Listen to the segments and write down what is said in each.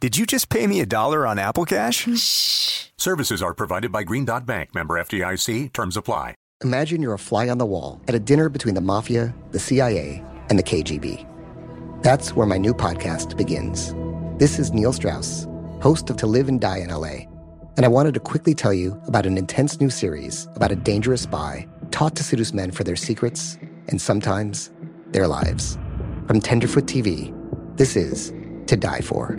Did you just pay me a dollar on Apple Cash? Shh. Services are provided by Green Dot Bank, member FDIC. Terms apply. Imagine you're a fly on the wall at a dinner between the mafia, the CIA, and the KGB. That's where my new podcast begins. This is Neil Strauss, host of To Live and Die in LA. And I wanted to quickly tell you about an intense new series about a dangerous spy taught to seduce men for their secrets and sometimes their lives. From Tenderfoot TV, this is To Die For.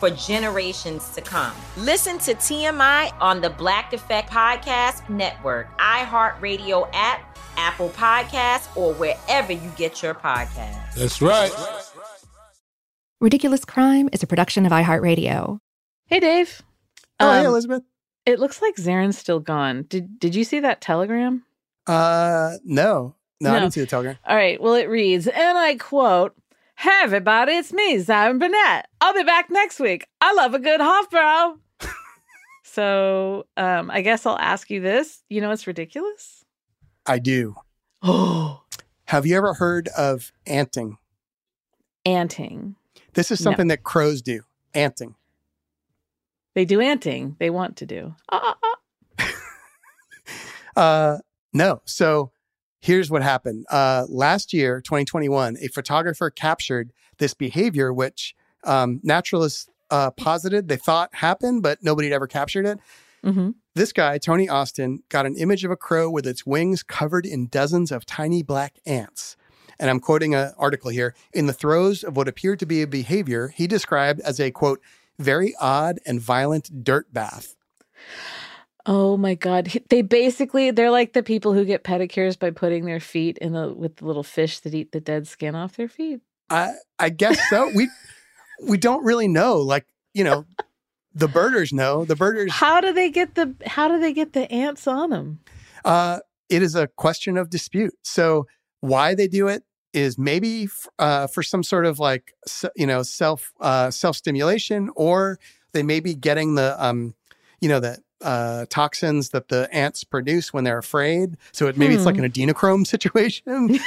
for generations to come. Listen to TMI on the Black Effect Podcast Network, iHeartRadio app, Apple Podcasts, or wherever you get your podcasts. That's right. Ridiculous Crime is a production of iHeartRadio. Hey, Dave. Oh, hey, Um, Elizabeth. It looks like Zaron's still gone. Did Did you see that telegram? Uh, no, no, I didn't see the telegram. All right. Well, it reads, and I quote, "Hey, everybody, it's me, Zaron Burnett. I'll be back next week. I love a good Hofbrau." so, um, I guess I'll ask you this. You know, it's ridiculous. I do. Oh, Have you ever heard of anting? anting. This is No. something that crows do. Anting. They do anting. They want to do. Ah, ah, ah. Uh, no. So here's what happened. Uh, last year, 2021, a photographer captured this behavior, which um, naturalists uh, posited they thought happened, but nobody had ever captured it. Mhm. This guy, Tony Austin, got an image of a crow with its wings covered in dozens of tiny black ants. And I'm quoting an article here. In the throes of what appeared to be a behavior he described as a quote, very odd and violent dirt bath. Oh my god. They basically they're like the people who get pedicures by putting their feet in the with the little fish that eat the dead skin off their feet. I I guess so. we we don't really know. Like you know, the birders know. The birders. How do they get the how do they get the ants on them? Uh, it is a question of dispute. So why they do it is maybe f- uh, for some sort of like you know self uh, self stimulation, or they may be getting the um you know the uh, toxins that the ants produce when they're afraid. So it maybe it's like Hmm. an adrenochrome situation.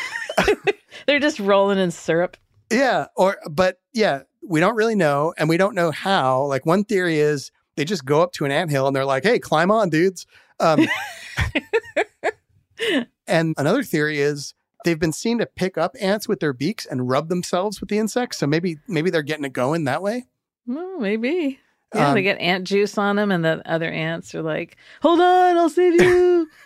They're just rolling in syrup. Yeah, or but yeah, we don't really know, and we don't know how. Like one theory is they just go up to an anthill and they're like, "Hey, climb on, dudes." Um, and another theory is they've been seen to pick up ants with their beaks and rub themselves with the insects. So maybe maybe they're getting it going that way. Oh, maybe. Yeah, Um, they get ant juice on them, and the other ants are like, "Hold on, I'll save you."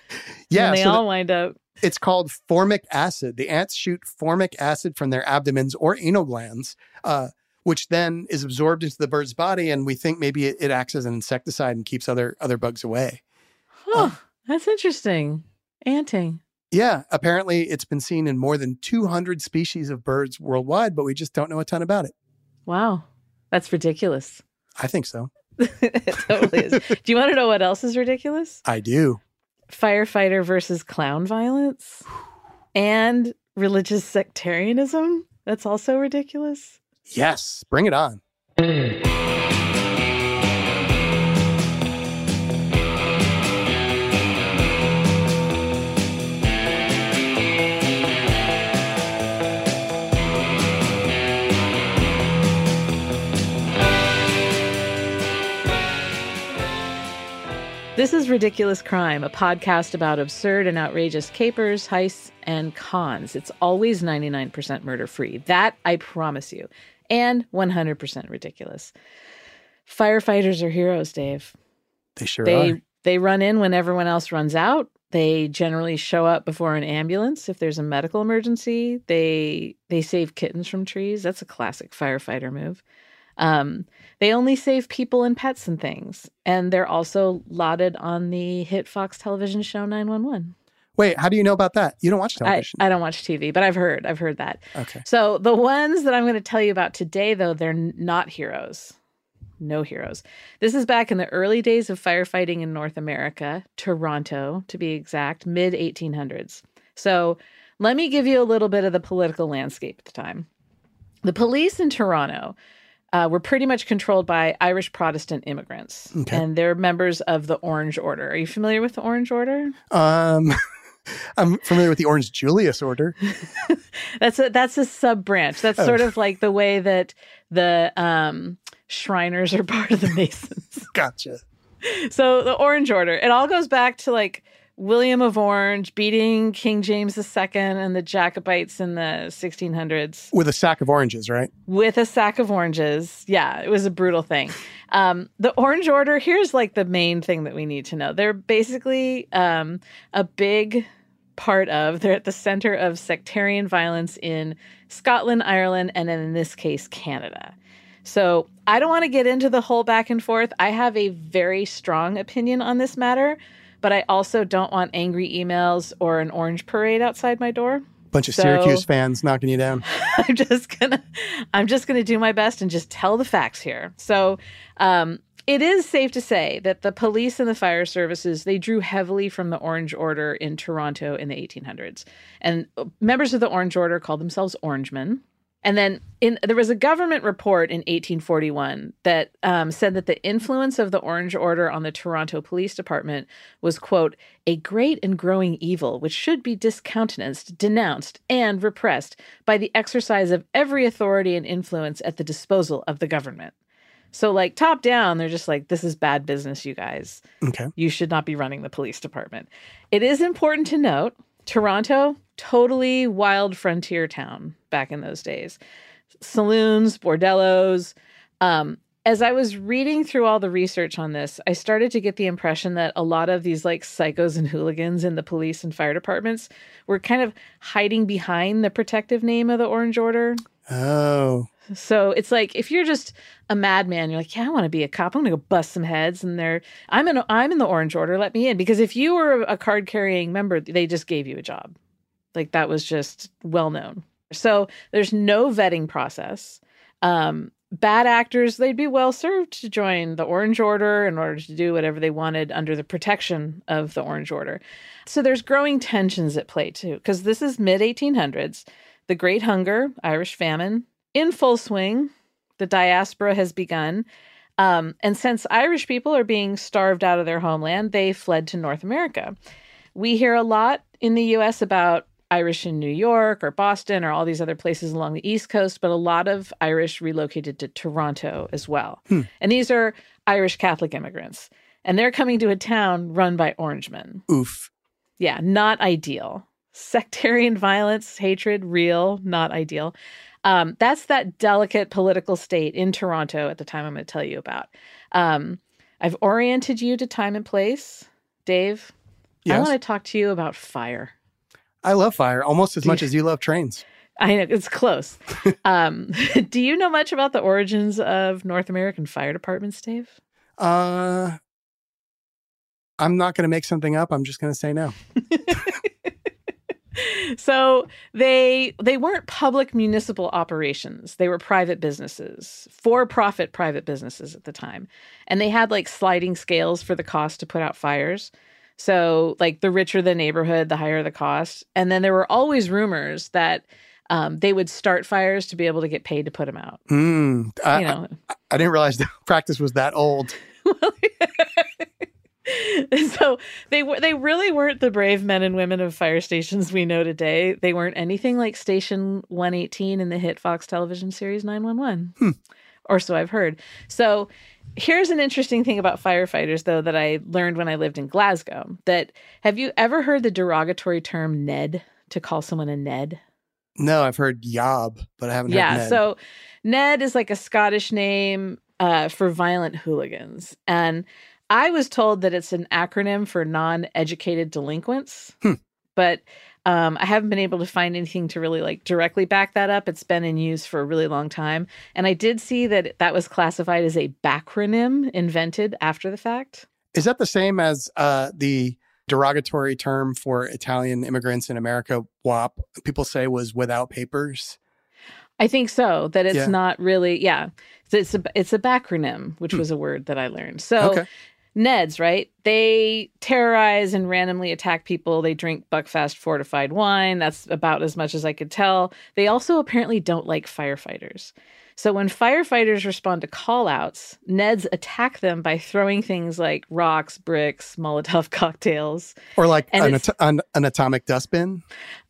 Yeah, and they so all the- wind up. it's called formic acid. The ants shoot formic acid from their abdomens or anal glands, uh, which then is absorbed into the bird's body, and we think maybe it, it acts as an insecticide and keeps other other bugs away. Huh, that's interesting. Anting. Yeah, apparently it's been seen in more than 200 species of birds worldwide, but we just don't know a ton about it. Wow, that's ridiculous. I think so. it totally is. Do you want to know what else is ridiculous? I do. Firefighter versus clown violence and religious sectarianism. That's also ridiculous. Yes, bring it on. Hmm. This is Ridiculous Crime, a podcast about absurd and outrageous capers, heists, and cons. It's always 99% murder free. That I promise you. And 100% ridiculous. Firefighters are heroes, Dave. They sure they are. they run in when everyone else runs out. They generally show up before an ambulance if there's a medical emergency. They they save kittens from trees. That's a classic firefighter move. Um, they only save people and pets and things, and they're also lauded on the hit Fox television show 911. Wait, how do you know about that? You don't watch television. I don't watch TV, but I've heard I've heard that. okay. So the ones that I'm going to tell you about today, though, they're not heroes. No heroes. This is back in the early days of firefighting in North America, Toronto to be exact, mid 1800s. So let me give you a little bit of the political landscape at the time. The police in Toronto uh, were pretty much controlled by Irish Protestant immigrants, Okay. and they're members of the Orange Order. Are you familiar with the Orange Order? Um, I'm familiar with the Orange Julius Order. That's a that's a sub branch. That's Oh. sort of like the way that the um Shriners are part of the Masons. Gotcha. so the Orange Order, it all goes back to like William of Orange beating King James II and the Jacobites in the 1600s With a sack of oranges, right? with a sack of oranges. Yeah, it was a brutal thing. Um, the Orange Order, here's like the main thing that we need to know. They're basically um, a big part of, they're at the center of sectarian violence in Scotland, Ireland, and in this case, Canada. So I don't want to get into the whole back and forth. I have a very strong opinion on this matter, but I also don't want angry emails or an orange parade outside my door. Bunch of So- Syracuse fans knocking you down. I'm just gonna I'm just gonna do my best and just tell the facts here. So um it is safe to say that the police and the fire services they drew heavily from the Orange Order in Toronto in the 1800s, and members of the Orange Order called themselves Orangemen. And then in there was a government report in 1841 that um, said that the influence of the Orange Order on the Toronto Police Department was quote a great and growing evil which should be discountenanced, denounced, and repressed by the exercise of every authority and influence at the disposal of the government. So like top down, they're just like this is bad business, you guys Okay. you should not be running the police department. It is important to note Toronto, totally wild frontier town back in those days. Saloons, bordellos. Um, as I was reading through all the research on this, I started to get the impression that a lot of these like psychos and hooligans in the police and fire departments were kind of hiding behind the protective name of the Orange Order. Oh, So it's like if you're just a madman, you're like, yeah, I want to be a cop. I'm gonna go bust some heads, and they're I'm in I'm in the Orange Order. Let me in because if you were a card carrying member, they just gave you a job. Like that was just well known. So there's no vetting process. Um, bad actors they'd be well served to join the Orange Order in order to do whatever they wanted under the protection of the Orange Order. So there's growing tensions at play too, because this is mid 1800s. The Great Hunger, Irish Famine, in full swing. The diaspora has begun. Um, and since Irish people are being starved out of their homeland, they fled to North America. We hear a lot in the US about Irish in New York or Boston or all these other places along the East Coast, but a lot of Irish relocated to Toronto as well. And these are Irish Catholic immigrants. And they're coming to a town run by Orangemen. oof. Yeah, not ideal. Sectarian violence, hatred, real, not ideal. Um, that's that delicate political state in Toronto at the time I'm going to tell you about. Um, I've oriented you to time and place. Dave, I want to talk to you about fire. I love fire almost as much as you love trains. I know it's close. um, do you know much about the origins of North American fire departments, Dave? Uh, I'm not going to make something up. I'm just going to say no. so they they weren't public municipal operations they were private businesses for profit private businesses at the time and they had like sliding scales for the cost to put out fires so like the richer the neighborhood the higher the cost and then there were always rumors that um, they would start fires to be able to get paid to put them out Mm, I, you know I, I didn't realize the practice was that old. so they were they really weren't the brave men and women of fire stations we know today. They weren't anything like Station 118 in the hit Fox television series 911. Or so I've heard. So here's an interesting thing about firefighters though that I learned when I lived in Glasgow. That have you ever heard the derogatory term Ned to call someone a Ned? No, I've heard yob, but I haven't yeah Ned. so ned is like a scottish name uh, for violent hooligans and I was told that it's an acronym for non-educated delinquents, Hmm. but um, I haven't been able to find anything to really like directly back that up. It's been in use for a really long time, and I did see that that was classified as a backronym invented after the fact. Is that the same as uh, the derogatory term for Italian immigrants in America, WAP, people say was without papers? I think so. That it's Yeah. not really. Yeah, it's a it's a backronym, which was a word that I learned. So. Okay. Neds, right? They terrorize and randomly attack people. They drink Buckfast fortified wine. That's about as much as I could tell. They also apparently don't like firefighters. So when firefighters respond to callouts, Neds attack them by throwing things like rocks, bricks, Molotov cocktails, Or like an, at- an, an atomic dustbin?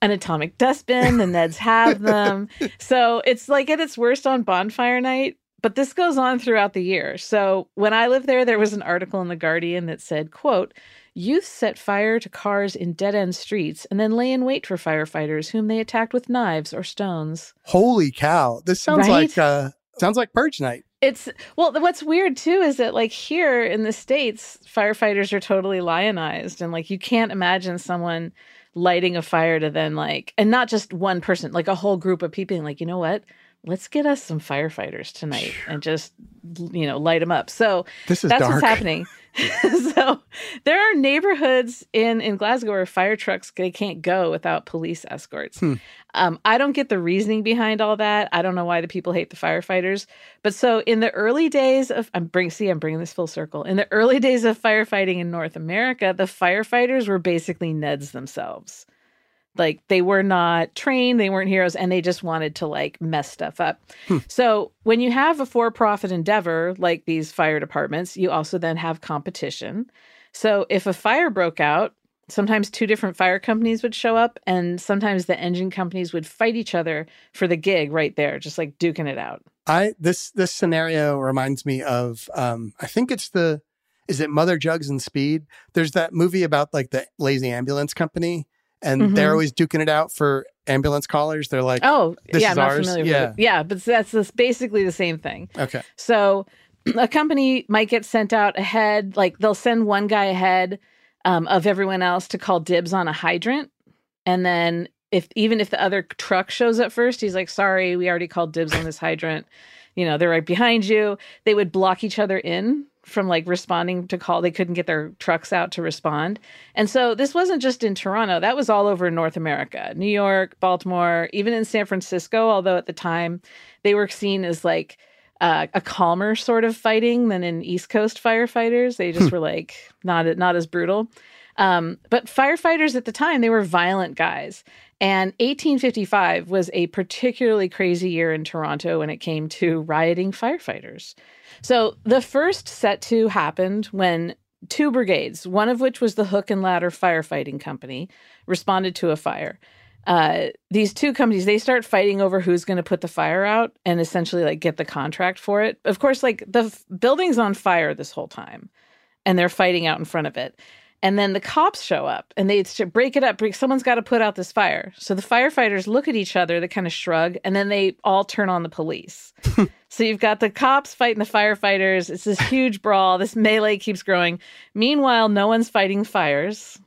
an atomic dustbin. The Neds have them. So it's like at its worst on bonfire night. But this goes on throughout the year. So when I lived there, there was an article in the Guardian that said, quote, Youth set fire to cars in dead end streets and then lay in wait for firefighters whom they attacked with knives or stones. Holy cow. This sounds Right? like uh, sounds like purge night. It's well, what's weird too is that like here in the States, firefighters are totally lionized. And like you can't imagine someone lighting a fire to then like, and not just one person, like a whole group of people being like, you know what? Let's get us some firefighters tonight and just, you know, light them up. So This is that's dark. what's happening. so there are neighborhoods in in Glasgow where fire trucks they can't go without police escorts. Hmm. Um, I don't get the reasoning behind all that. I don't know why the people hate the firefighters. But so in the early days of I'm bring see I'm bringing this full circle. In the early days of firefighting in North America, the firefighters were basically Neds themselves. Like they were not trained, they weren't heroes, and they just wanted to like mess stuff up. So when you have a for-profit endeavor like these fire departments, you also then have competition. So if a fire broke out, sometimes two different fire companies would show up, and sometimes the engine companies would fight each other for the gig right there, just like duking it out. I this this scenario reminds me of um I think it's the is it Mother Jugs and Speed? There's that movie about like the lazy ambulance company and they're Mhm. always duking it out for ambulance callers. They're like, Oh, this yeah, I'm not familiar Yeah. with it. Yeah, but that's that's basically the same thing. okay. So a company might get sent out ahead, like they'll send one guy ahead um, of everyone else to call dibs on a hydrant. And then if even if the other truck shows up first, he's like, sorry, we already called dibs on this hydrant. You know, they're right behind you. They would block each other in from like responding to call. They couldn't get their trucks out to respond. And so this wasn't just in Toronto, that was all over North America, New York, Baltimore, even in San Francisco, although at the time they were seen as like uh, a calmer sort of fighting than in East Coast firefighters. They just were like not not as brutal. Um, but firefighters at the time they were violent guys, and 1855 was a particularly crazy year in Toronto when it came to rioting firefighters. So the first set to happened when two brigades, one of which was the Hook and Ladder Firefighting Company, responded to a fire. Uh, these two companies they start fighting over who's going to put the fire out and essentially like get the contract for it. Of course, like the f- building's on fire this whole time, and they're fighting out in front of it. And then the cops show up and they break it up. break- Someone's got to put out this fire. So the firefighters look at each other, they kind of shrug, and then they all turn on the police. so you've got the cops fighting the firefighters. It's this huge brawl. This melee keeps growing. Meanwhile, no one's fighting fires.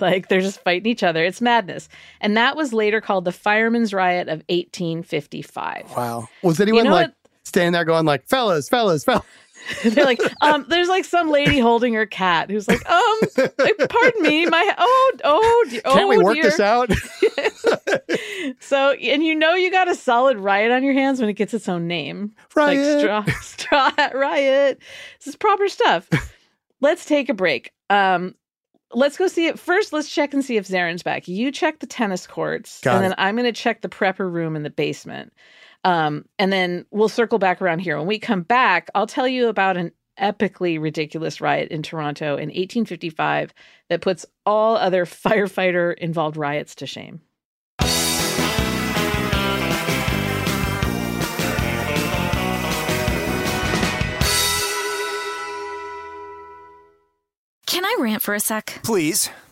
Like they're just fighting each other. It's madness. And that was later called the Firemen's Riot of 1855. Wow. Was anyone know like what? standing there going like, fellas, fellas, fellas? They're like, um, there's like some lady holding her cat who's like, um, pardon me, my oh oh Can't oh, we work dear. this out? So, and you know you got a solid riot on your hands when it gets its own name. Riot. Like straw, straw hat riot. This is proper stuff. let's take a break. Um, let's go see it first. Let's check and see if Zaron's back. You check the tennis courts, Got and it. then I'm going to check the prepper room in the basement. Um, and then we'll circle back around here. When we come back, I'll tell you about an epically ridiculous riot in Toronto in 1855 that puts all other firefighter involved riots to shame. Can I rant for a sec? Please.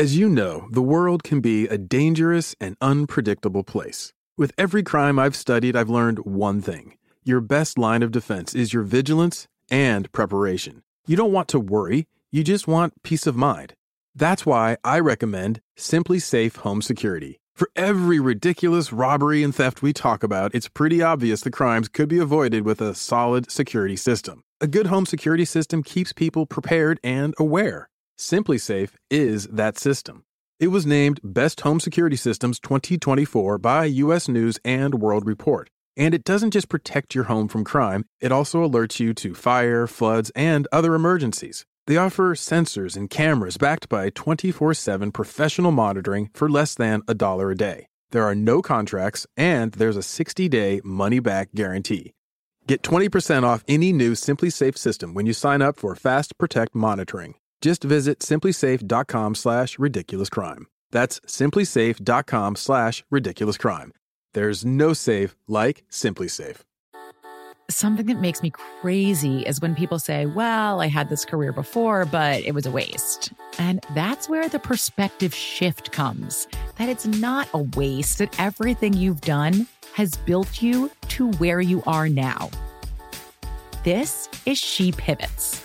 As you know, the world can be a dangerous and unpredictable place. With every crime I've studied, I've learned one thing your best line of defense is your vigilance and preparation. You don't want to worry, you just want peace of mind. That's why I recommend SimpliSafe Home Security. For every ridiculous robbery and theft we talk about, it's pretty obvious the crimes could be avoided with a solid security system. A good home security system keeps people prepared and aware. SimpliSafe is that system. It was named Best Home Security Systems 2024 by US News and World Report. And it doesn't just protect your home from crime, it also alerts you to fire, floods, and other emergencies. They offer sensors and cameras backed by 24 7 professional monitoring for less than a dollar a day. There are no contracts, and there's a 60 day money back guarantee. Get 20% off any new SimpliSafe system when you sign up for Fast Protect monitoring. Just visit simplisafe.com slash ridiculous crime. That's simplisafe.com slash ridiculous crime. There's no safe like SimpliSafe. Something that makes me crazy is when people say, Well, I had this career before, but it was a waste. And that's where the perspective shift comes that it's not a waste, that everything you've done has built you to where you are now. This is She Pivots,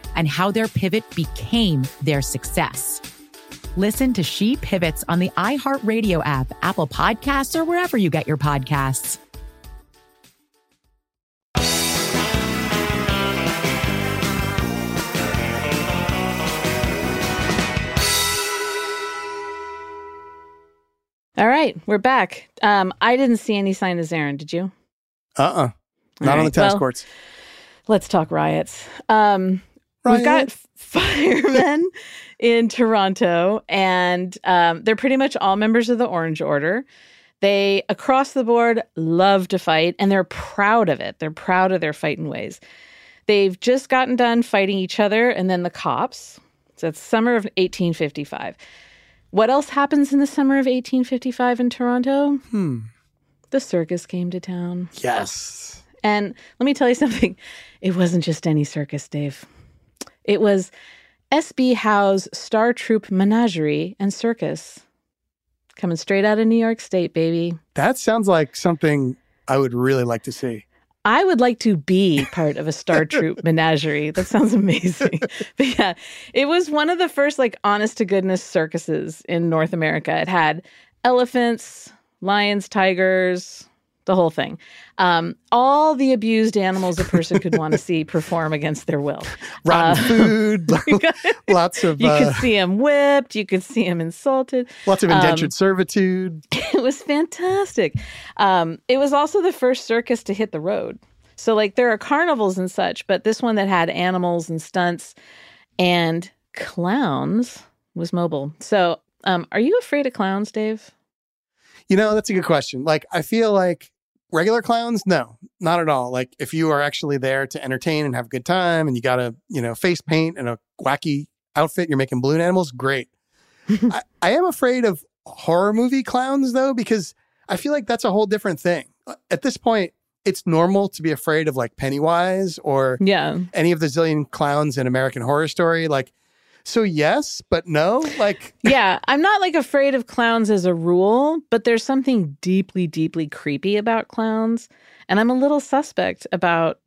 and how their pivot became their success. Listen to She Pivots on the iHeartRadio app, Apple Podcasts, or wherever you get your podcasts. All right, we're back. Um, I didn't see any sign of Zaron. Did you? Uh uh Not on the tennis well, courts. Let's talk riots. Um, We've got firemen in Toronto, and um, they're pretty much all members of the Orange Order. They, across the board, love to fight, and they're proud of it. They're proud of their fighting ways. They've just gotten done fighting each other and then the cops. So it's summer of 1855. What else happens in the summer of 1855 in Toronto? Hmm. The circus came to town. Yes. And let me tell you something. It wasn't just any circus, Dave. It was S.B. Howe's Star Troupe Menagerie and Circus. Coming straight out of New York State, baby. That sounds like something I would really like to see. I would like to be part of a Star Troupe menagerie. That sounds amazing. but yeah, it was one of the first, like, honest to goodness circuses in North America. It had elephants, lions, tigers, the whole thing. Um, all the abused animals a person could want to see perform against their will. Rotten uh, food, lots of. You uh, could see him whipped. You could see him insulted. Lots of indentured Um, servitude. it was fantastic. Um, it was also the first circus to hit the road. So, like, there are carnivals and such, but this one that had animals and stunts and clowns was mobile. So, um, are you afraid of clowns, Dave? You know, that's a good question. Like, I feel like regular clowns, no, not at all. Like, if you are actually there to entertain and have a good time and you got a, you know, face paint and a wacky outfit, you're making balloon animals, great. I, I am afraid of horror movie clowns, though, because I feel like that's a whole different thing. Uh, at this point, it's normal to be afraid of like Pennywise or Yeah. any of the zillion clowns in American Horror Story. Like, so yes, but no. Like, yeah, I'm not like afraid of clowns as a rule, but there's something deeply, deeply creepy about clowns. And I'm a little suspect about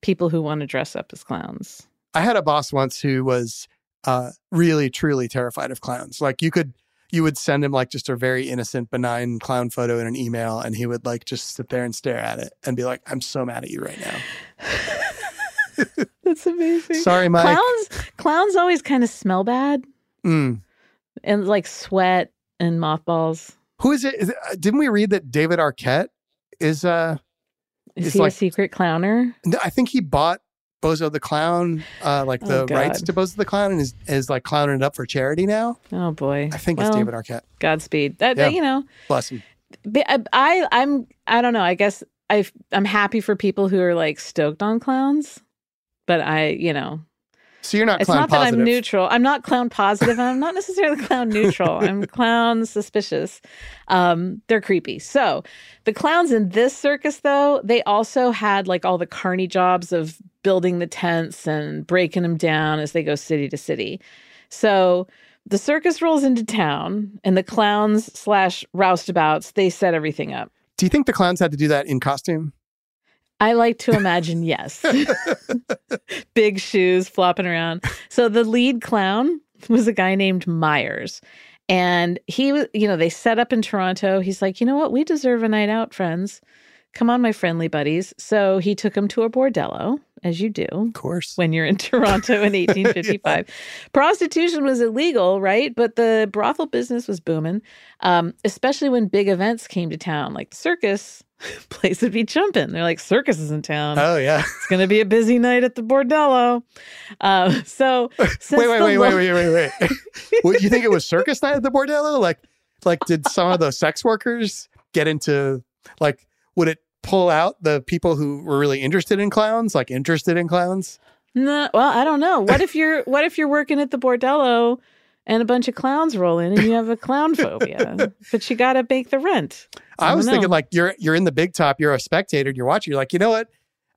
people who want to dress up as clowns. I had a boss once who was uh, really, truly terrified of clowns. Like, you could you would send him like just a very innocent, benign clown photo in an email, and he would like just sit there and stare at it and be like, "I'm so mad at you right now." That's amazing. Sorry, Mike. Clowns clowns always kind of smell bad Mm. and like sweat and mothballs. Who is it? Is it uh, didn't we read that David Arquette is? uh Is It's he like- a secret clowner? no, I think he bought Bozo the Clown, uh like the Oh, rights to Bozo the Clown, and is is like clowning it up for charity now. Oh boy. I think Well, it's David Arquette. Godspeed. That, Yeah. you know, Bless him. I, I I'm I don't know. I guess I I'm happy for people who are like stoked on clowns, but I you know So you're not it's not positive. that I'm neutral. I'm not clown positive. I'm not necessarily clown neutral. I'm clown suspicious. Um, they're creepy. So the clowns in this circus, though, they also had like all the carny jobs of building the tents and breaking them down as they go city to city. So the circus rolls into town, and the clowns slash roustabouts they set everything up. Do you think the clowns had to do that in costume? I like to imagine yes. Big shoes flopping around. So the lead clown was a guy named Myers. And he was, you know, they set up in Toronto. He's like, you know what? We deserve a night out, friends. Come on, my friendly buddies. So he took him to a bordello, as you do. Of course. When you're in Toronto in 1855. Prostitution was illegal, right? But the brothel business was booming, um, especially when big events came to town, like the circus. Place would be jumping. They're like, circus is in town. Oh yeah. It's going to be a busy night at the bordello. Uh, so, since wait, wait, wait, lo- wait, wait, wait, wait. what, you think it was circus night at the bordello? Like, like did some of the sex workers get into like? Would it pull out the people who were really interested in clowns? Like interested in clowns? No, well, I don't know. What if you're what if you're working at the bordello and a bunch of clowns roll in and you have a clown phobia, but you got to make the rent. I was thinking like you're you're in the big top, you're a spectator, and you're watching. You're like, you know what?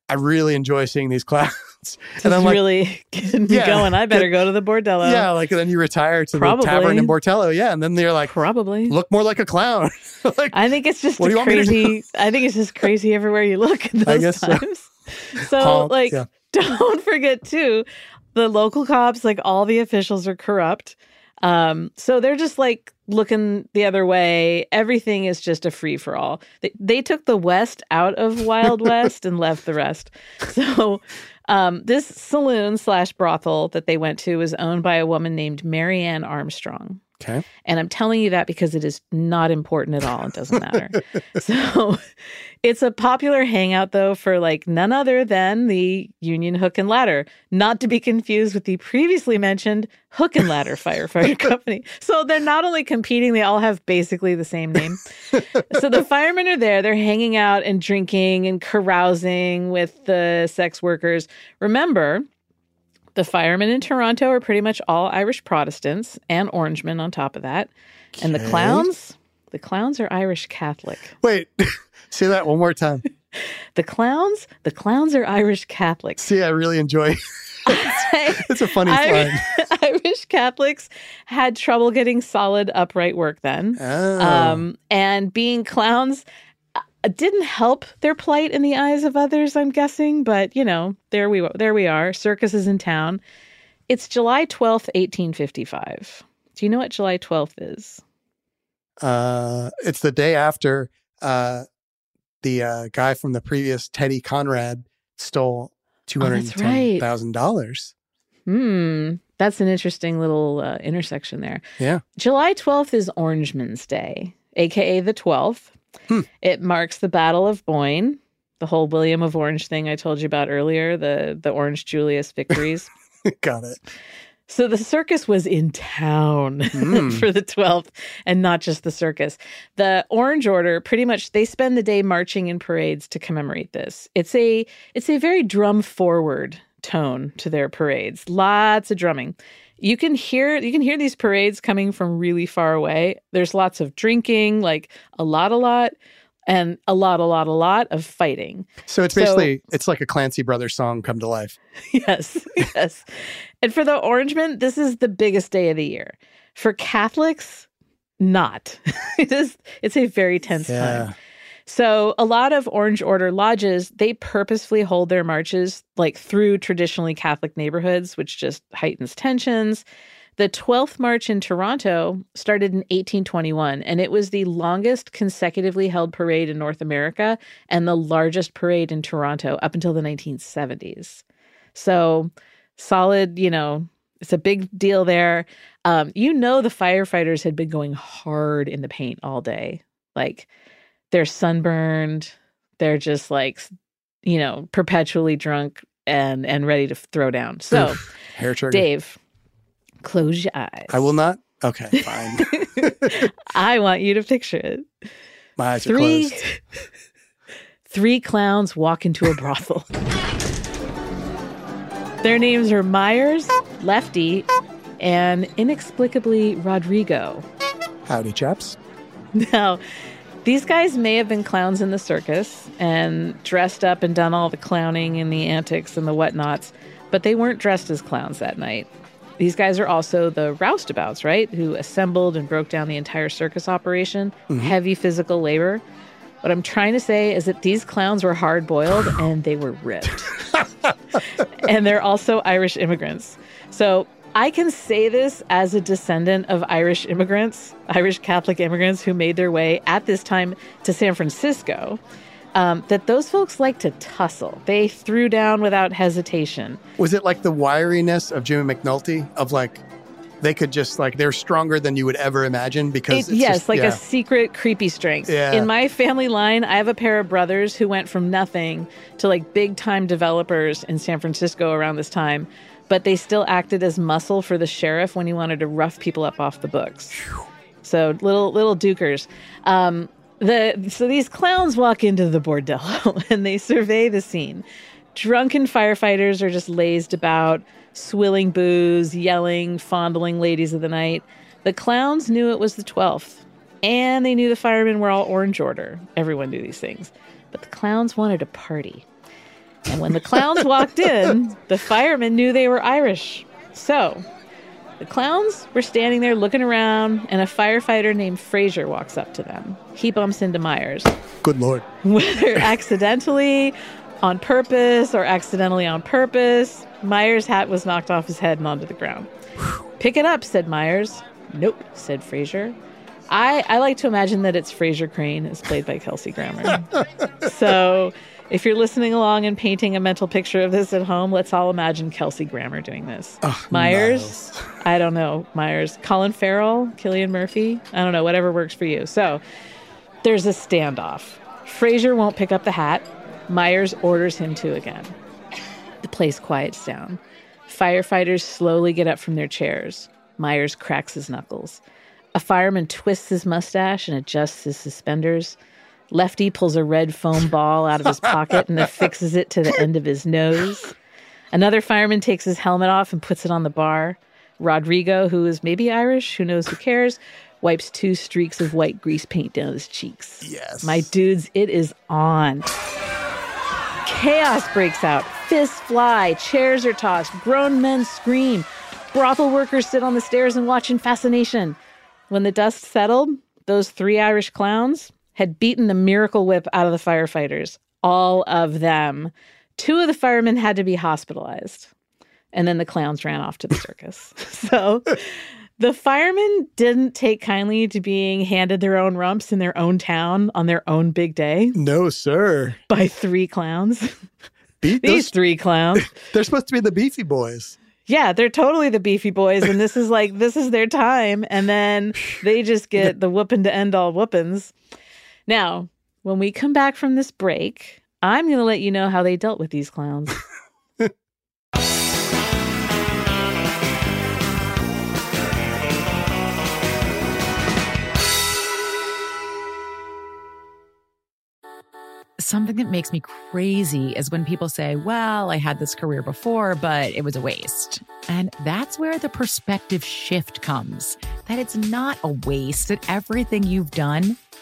I really enjoy seeing these clowns, This and I'm like, really getting me Yeah. going. I better go to the bordello. yeah, like then you retire to Probably. the tavern in Bordello. yeah, and then they're like, probably look more like a clown. like, I think it's just What do a you want me to do? crazy. I think it's just crazy everywhere you look at I those guess so. times. So, Honk, like, yeah. don't forget too, the local cops, like all the officials, are corrupt. Um, so they're just like looking the other way. Everything is just a free for all. They, they took the West out of Wild West and left the rest. So um, this saloon slash brothel that they went to was owned by a woman named Marianne Armstrong. Okay, And I'm telling you that because it is not important at all. It doesn't matter. so it's a popular hangout, though, for like none other than the Union Hook and Ladder, not to be confused with the previously mentioned Hook and Ladder Firefighter Company. So they're not only competing, they all have basically the same name. so the firemen are there, they're hanging out and drinking and carousing with the sex workers. Remember, the firemen in Toronto are pretty much all Irish Protestants and Orangemen on top of that. And the clowns, the clowns are Irish Catholic. wait, say that one more time. The clowns, the clowns are Irish Catholic. See, I really enjoy. it's a funny. Irish, Irish Catholics had trouble getting solid upright work then. Oh. Um, and being clowns didn't help their plight in the eyes of others, I'm guessing. But you know, there we there we are. Circus is in town. It's July twelfth, eighteen fifty five. Do you know what July twelfth is? Uh, it's the day after uh, the uh, guy from the previous Teddy Conrad stole two Oh, hundred that's and ten thousand dollars. Hmm, that's an interesting little uh, intersection there. Yeah. July 12th is Orangeman's Day, aka the 12th. Hmm. It marks the Battle of Boyne, the whole William of Orange thing I told you about earlier, the the Orange Julius victories. Got it. so the circus was in town Hmm. for the 12th and not just the circus. The Orange Order pretty much they spend the day marching in parades to commemorate this. It's a it's a very drum forward tone to their parades. Lots of drumming. You can hear you can hear these parades coming from really far away. There's lots of drinking, like a lot a lot and a lot a lot a lot of fighting. So it's So- basically it's like a Clancy Brothers song come to life. yes, yes. And for the Orangemen, this is the biggest day of the year. For Catholics, not. it is. It's a very tense time. So a lot of Orange Order lodges they purposefully hold their marches like through traditionally Catholic neighborhoods, which just heightens tensions. The 12th March in Toronto started in 1821, and it was the longest consecutively held parade in North America and the largest parade in Toronto up until the 1970s. So, solid, you know, it's a big deal there. Um, you know, the firefighters had been going hard in the paint all day. Like, they're sunburned, they're just like, you know, perpetually drunk and and ready to throw down. So, Hair trigger. Dave, close your eyes. I will not. Okay, fine. I want you to picture it. My eyes are Three closed. three clowns walk into a brothel. Their names are Myers, Lefty, and inexplicably Rodrigo. Howdy, chaps. Now, these guys may have been clowns in the circus and dressed up and done all the clowning and the antics and the whatnots, but they weren't dressed as clowns that night. These guys are also the roustabouts, right? Who assembled and broke down the entire circus operation, mm-hmm. heavy physical labor. What I'm trying to say is that these clowns were hard boiled and they were ripped. and they're also Irish immigrants. So I can say this as a descendant of Irish immigrants, Irish Catholic immigrants who made their way at this time to San Francisco, um, that those folks like to tussle. They threw down without hesitation. Was it like the wiriness of Jimmy McNulty? Of like, they could just like they're stronger than you would ever imagine because It- it's yes, just- like yeah. a secret creepy strength. Yeah. In my family line, I have a pair of brothers who went from nothing to like big time developers in San Francisco around this time, but they still acted as muscle for the sheriff when he wanted to rough people up off the books. So little little dukers. Um, the so these clowns walk into the bordello and they survey the scene. Drunken firefighters are just lazed about, swilling booze, yelling, fondling ladies of the night. The clowns knew it was the 12th, and they knew the firemen were all orange order. Everyone knew these things. But the clowns wanted a party. And when the clowns walked in, the firemen knew they were Irish. So, the clowns were standing there looking around, and a firefighter named Fraser walks up to them. He bumps into Myers. Good lord. Whether accidentally, on purpose, or accidentally on purpose, Myers' hat was knocked off his head and onto the ground. Pick it up, said Myers. Nope, said Fraser. I, I like to imagine that it's Frasier Crane, is played by Kelsey Grammer. so if you're listening along and painting a mental picture of this at home, let's all imagine Kelsey Grammer doing this. Ah, Myers, I don't know, Myers, Colin Farrell, Cillian Murphy, I don't know, whatever works for you. So there's a standoff. Fraser won't pick up the hat. Myers orders him to again. The place quiets down. Firefighters slowly get up from their chairs. Myers cracks his knuckles. A fireman twists his mustache and adjusts his suspenders. Lefty pulls a red foam ball out of his pocket and affixes it to the end of his nose. Another fireman takes his helmet off and puts it on the bar. Rodrigo, who is maybe Irish, who knows who cares, wipes two streaks of white grease paint down his cheeks. Yes. My dudes, it is on. Chaos breaks out. Fists fly, chairs are tossed, grown men scream. Brothel workers sit on the stairs and watch in fascination. When the dust settled, those three Irish clowns had beaten the miracle whip out of the firefighters. All of them. Two of the firemen had to be hospitalized. And then the clowns ran off to the circus. so the firemen didn't take kindly to being handed their own rumps in their own town on their own big day No, sir. by three clowns. Beat These those, three clowns. they're supposed to be the beefy boys. Yeah, they're totally the beefy boys, and this is like this is their time, and then they just get the whooping to end all whoopings. Now, when we come back from this break, I'm going to let you know how they dealt with these clowns. Something that makes me crazy is when people say, Well, I had this career before, but it was a waste. And that's where the perspective shift comes that it's not a waste, that everything you've done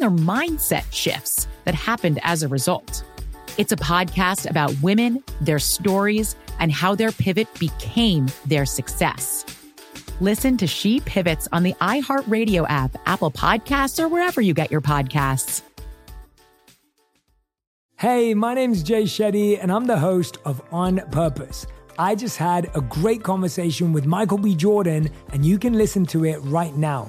and their mindset shifts that happened as a result. It's a podcast about women, their stories, and how their pivot became their success. Listen to She Pivots on the iHeartRadio app, Apple Podcasts, or wherever you get your podcasts. Hey, my name's Jay Shetty, and I'm the host of On Purpose. I just had a great conversation with Michael B. Jordan, and you can listen to it right now.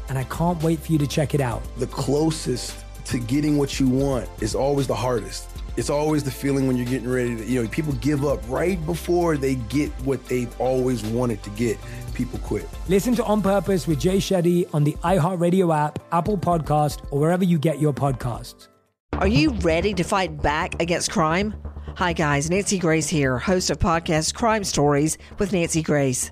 and I can't wait for you to check it out. The closest to getting what you want is always the hardest. It's always the feeling when you're getting ready to, you know, people give up right before they get what they've always wanted to get. People quit. Listen to On Purpose with Jay Shetty on the iHeartRadio app, Apple Podcast, or wherever you get your podcasts. Are you ready to fight back against crime? Hi, guys. Nancy Grace here, host of podcast Crime Stories with Nancy Grace.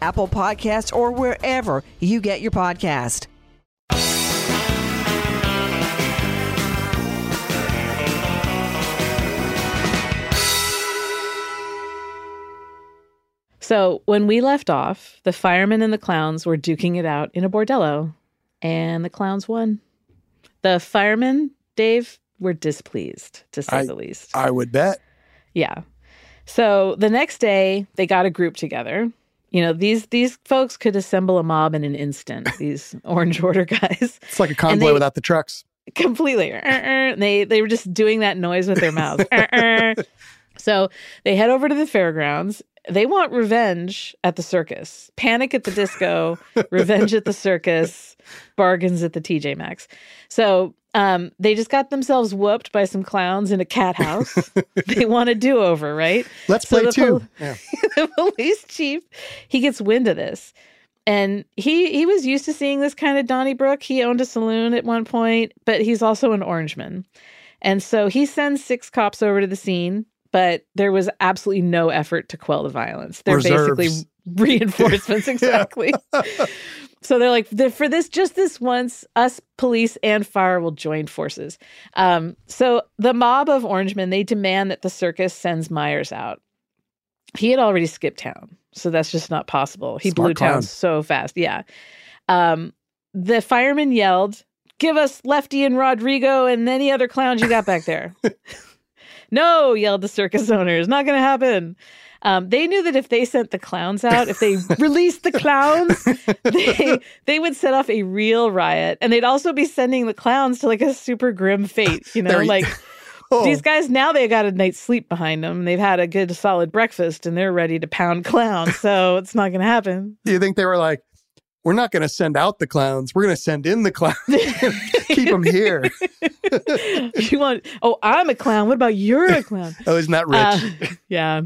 Apple Podcasts, or wherever you get your podcast. So when we left off, the firemen and the clowns were duking it out in a bordello, and the clowns won. The firemen, Dave, were displeased, to say I- the least. I would bet. Yeah. So the next day, they got a group together. You know, these these folks could assemble a mob in an instant. These Orange Order guys, It's like a convoy they- without the trucks. completely. "Er, er," They they were just doing that noise with their mouths. "Er, er." So they head over to the fairgrounds. They want revenge at the circus, panic at the disco, revenge at the circus, bargains at the TJ Maxx. So um, they just got themselves whooped by some clowns in a cat house. they want a do over, right? Let's So play the two. pol- Yeah. the police chief he gets wind of this and he he was used to seeing this kind of donnybrook he owned a saloon at one point but he's also an orangeman and so he sends six cops over to the scene but there was absolutely no effort to quell the violence they're basically Reserves. reinforcements exactly. So they're like for this just this once us police and fire will join forces. Um, so the mob of orangemen they demand that the circus sends myers out. He had already skipped town so that's just not possible. He Smart blew town so fast yeah. Um, the fireman yelled give us lefty and rodrigo and any other clowns you got back there no yelled the circus owners not gonna happen um, they knew that if they sent the clowns out, if they released the clowns, they they would set off a real riot, and they'd also be sending the clowns to like a super grim fate. You know, like Oh. these guys now they got a night's sleep behind them. They've had a good solid breakfast, and they're ready to pound clowns. So it's not going to happen. Do you think they were like, we're not going to send out the clowns. We're going to send in the clowns. Keep them here. you want? Oh, I'm a clown. What about you're a clown? Oh, isn't that rich? Uh, yeah.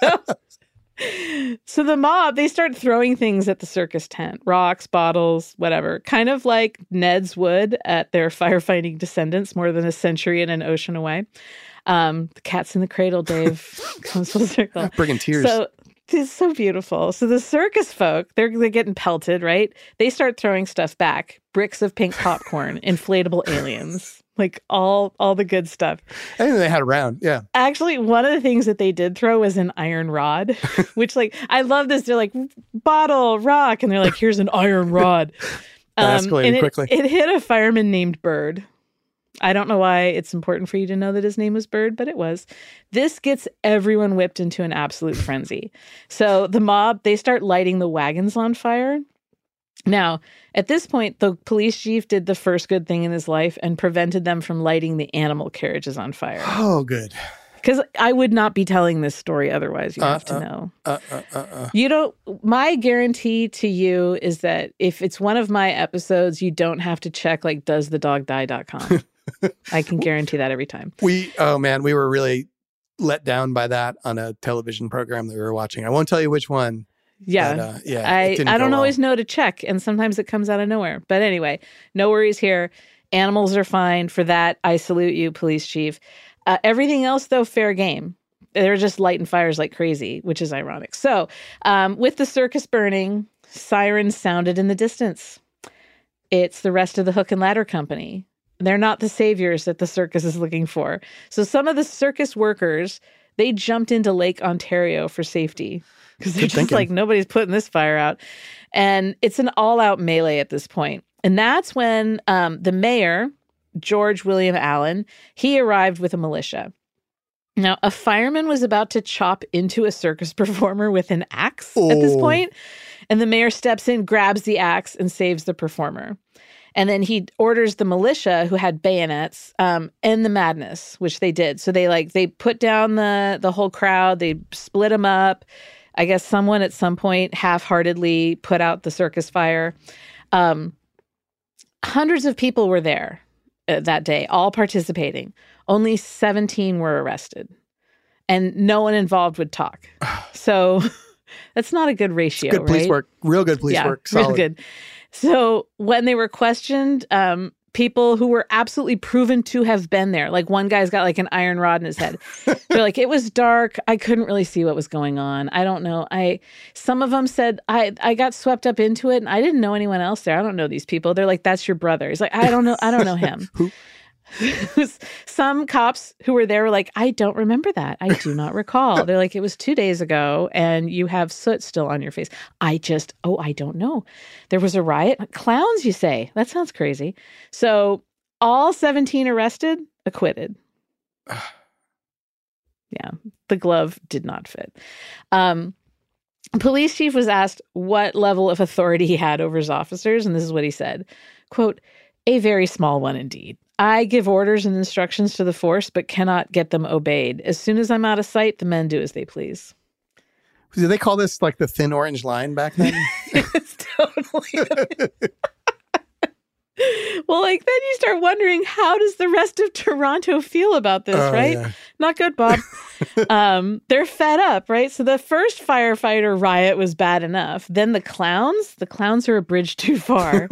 so, so the mob, they start throwing things at the circus tent rocks, bottles, whatever. Kind of like Ned's would at their firefighting descendants more than a century and an ocean away. Um, the cat's in the cradle, Dave, comes full circle. Bringing tears. So it's so beautiful. So the circus folk, they're, they're getting pelted, right? They start throwing stuff back bricks of pink popcorn, inflatable aliens. like all all the good stuff. Anything they had around, yeah. Actually, one of the things that they did throw was an iron rod, which like I love this. They're like bottle, rock, and they're like, here's an iron rod. Um, escalated and it, quickly. It hit a fireman named Bird. I don't know why it's important for you to know that his name was Bird, but it was. This gets everyone whipped into an absolute frenzy. So the mob, they start lighting the wagons on fire. Now, at this point, the police chief did the first good thing in his life and prevented them from lighting the animal carriages on fire. Oh, good. Because I would not be telling this story otherwise. You Uh, have to uh, know. Uh, uh, uh. You don't. My guarantee to you is that if it's one of my episodes, you don't have to check like does the dog die.com. I can guarantee that every time. We, oh man, we were really let down by that on a television program that we were watching. I won't tell you which one. Yeah. but, uh, yeah. I, I don't well. always know to check, and sometimes it comes out of nowhere. But anyway, no worries here. Animals are fine. For that, I salute you, police chief. Uh, everything else, though, fair game. They're just lighting fires like crazy, which is ironic. So, um, with the circus burning, sirens sounded in the distance. It's the rest of the hook and ladder company. They're not the saviors that the circus is looking for. So, some of the circus workers they jumped into Lake Ontario for safety because they're Good just thinking. like nobody's putting this fire out, and it's an all-out melee at this point. And that's when um, the mayor, George William Allan, he arrived with a militia. Now, a fireman was about to chop into a circus performer with an axe at this Oh. point, and the mayor steps in, grabs the axe, and saves the performer. And then he orders the militia who had bayonets um, end the madness, which they did. So they like they put down the the whole crowd. They split them up. I guess someone at some point half-heartedly put out the circus fire. Um, hundreds of people were there uh, that day, all participating. Only 17 were arrested, and no one involved would talk. So that's not a good ratio. Good police right? work. Real good police yeah, work. Real good. So when they were questioned, um, people who were absolutely proven to have been there, like one guy's got like an iron rod in his head. They're like, it was dark. I couldn't really see what was going on. I don't know. I some of them said I I got swept up into it and I didn't know anyone else there. I don't know these people. They're like, that's your brother. He's like, I don't know. I don't know him. Some cops who were there were like, I don't remember that. I do not recall. They're like, it was two days ago and you have soot still on your face. I just, oh, I don't know. There was a riot. Clowns, you say? That sounds crazy. So all 17 arrested, acquitted. yeah, the glove did not fit. Um, police chief was asked what level of authority he had over his officers, and this is what he said quote, a very small one indeed. I give orders and instructions to the force, but cannot get them obeyed. As soon as I'm out of sight, the men do as they please. Did they call this like the thin orange line back then? it's totally. Well, like then you start wondering how does the rest of Toronto feel about this, Oh, right? yeah. Not good, Bob. um, they're fed up, right? So the first firefighter riot was bad enough. Then the clowns, the clowns are a bridge too far.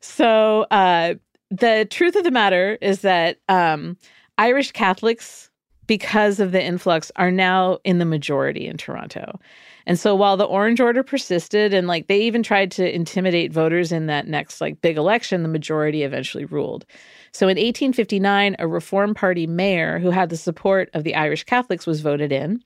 so uh, the truth of the matter is that um, Irish Catholics, because of the influx, are now in the majority in Toronto. And so while the Orange Order persisted and like they even tried to intimidate voters in that next like big election, the majority eventually ruled. So in 1859, a Reform Party mayor who had the support of the Irish Catholics was voted in.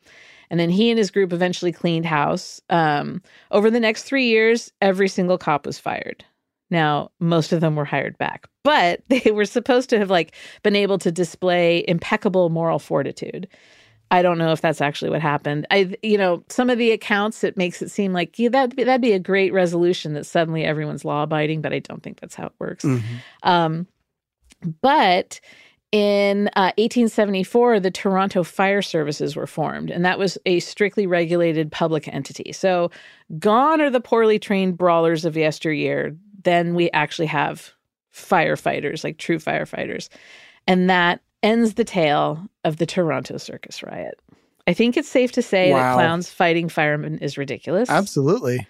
And then he and his group eventually cleaned house. Um, over the next three years, every single cop was fired. Now, most of them were hired back, but they were supposed to have like been able to display impeccable moral fortitude. I don't know if that's actually what happened. I, you know, some of the accounts it makes it seem like yeah, that that'd be a great resolution that suddenly everyone's law abiding, but I don't think that's how it works. Um, but in uh, 1874, the Toronto Fire Services were formed, and that was a strictly regulated public entity. So, gone are the poorly trained brawlers of yesteryear. Then we actually have firefighters, like true firefighters. And that ends the tale of the Toronto Circus riot. I think it's safe to say that clowns fighting firemen is ridiculous. Absolutely.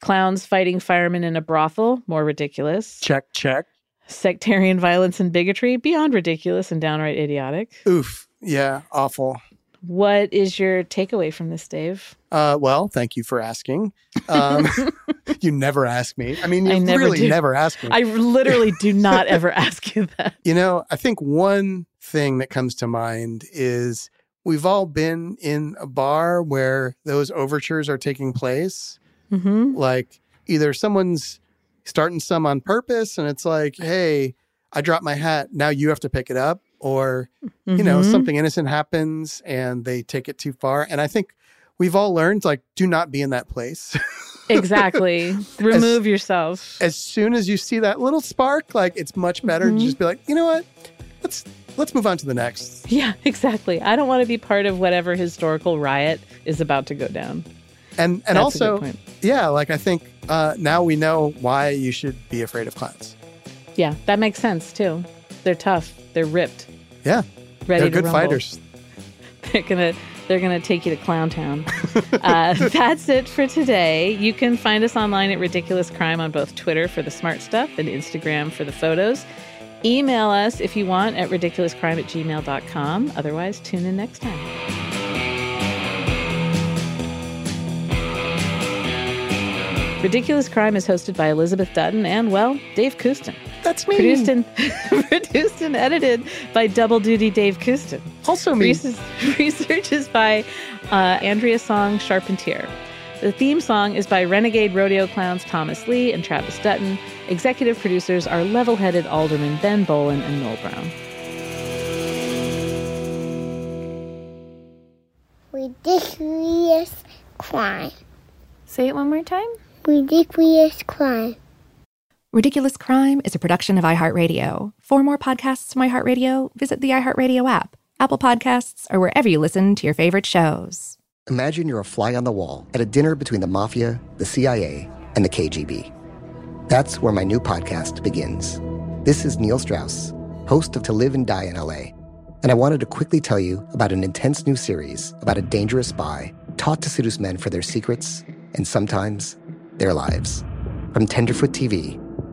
Clowns fighting firemen in a brothel, more ridiculous. Check, check. Sectarian violence and bigotry, beyond ridiculous and downright idiotic. Oof. Yeah. Awful. What is your takeaway from this, Dave? Uh, well, thank you for asking. Um, you never ask me. I mean, you I never really do. never ask me. I literally do not ever ask you that. You know, I think one thing that comes to mind is we've all been in a bar where those overtures are taking place. Mm-hmm. Like either someone's starting some on purpose and it's like, hey, I dropped my hat. Now you have to pick it up. Or, you know, Mhm. something innocent happens and they take it too far. And I think we've all learned like, do not be in that place. Exactly. Remove yourself. as soon as you see that little spark, like it's much better Mhm. to just be like, you know what? Let's let's move on to the next. Yeah, exactly. I don't want to be part of whatever historical riot is about to go down. And and That's also, yeah, like I think uh, now we know why you should be afraid of clowns. Yeah, that makes sense too. They're tough. They're ripped. Yeah, Ready they're good rumble. fighters. They're gonna they're gonna take you to Clown Town. uh, that's it for today. You can find us online at Ridiculous Crime on both Twitter for the smart stuff and Instagram for the photos. Email us if you want at ridiculouscrime at gmail.com. Otherwise, tune in next time. Ridiculous Crime is hosted by Elizabeth Dutton and, well, Dave Kustin. That's me. Produced and, produced and edited by Double Duty Dave Kustin. Also me. Research, research is by uh, Andrea Song Charpentier. The theme song is by Renegade Rodeo Clowns Thomas Lee and Travis Dutton. Executive producers are level headed aldermen Ben Bowlin and Noel Brown. Ridiculous crime. Say it one more time. Ridiculous crime. Ridiculous Crime is a production of iHeartRadio. For more podcasts from iHeartRadio, visit the iHeartRadio app, Apple Podcasts, or wherever you listen to your favorite shows. Imagine you're a fly on the wall at a dinner between the mafia, the CIA, and the KGB. That's where my new podcast begins. This is Neil Strauss, host of To Live and Die in LA, and I wanted to quickly tell you about an intense new series about a dangerous spy taught to seduce men for their secrets and sometimes their lives. From Tenderfoot TV,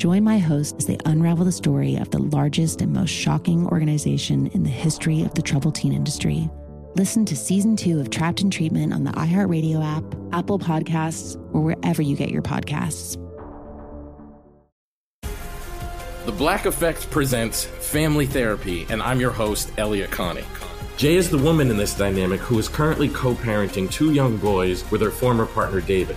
Join my host as they unravel the story of the largest and most shocking organization in the history of the troubled teen industry. Listen to season two of Trapped in Treatment on the iHeartRadio app, Apple Podcasts, or wherever you get your podcasts. The Black Effect presents Family Therapy, and I'm your host, Elliott Connie. Jay is the woman in this dynamic who is currently co parenting two young boys with her former partner, David.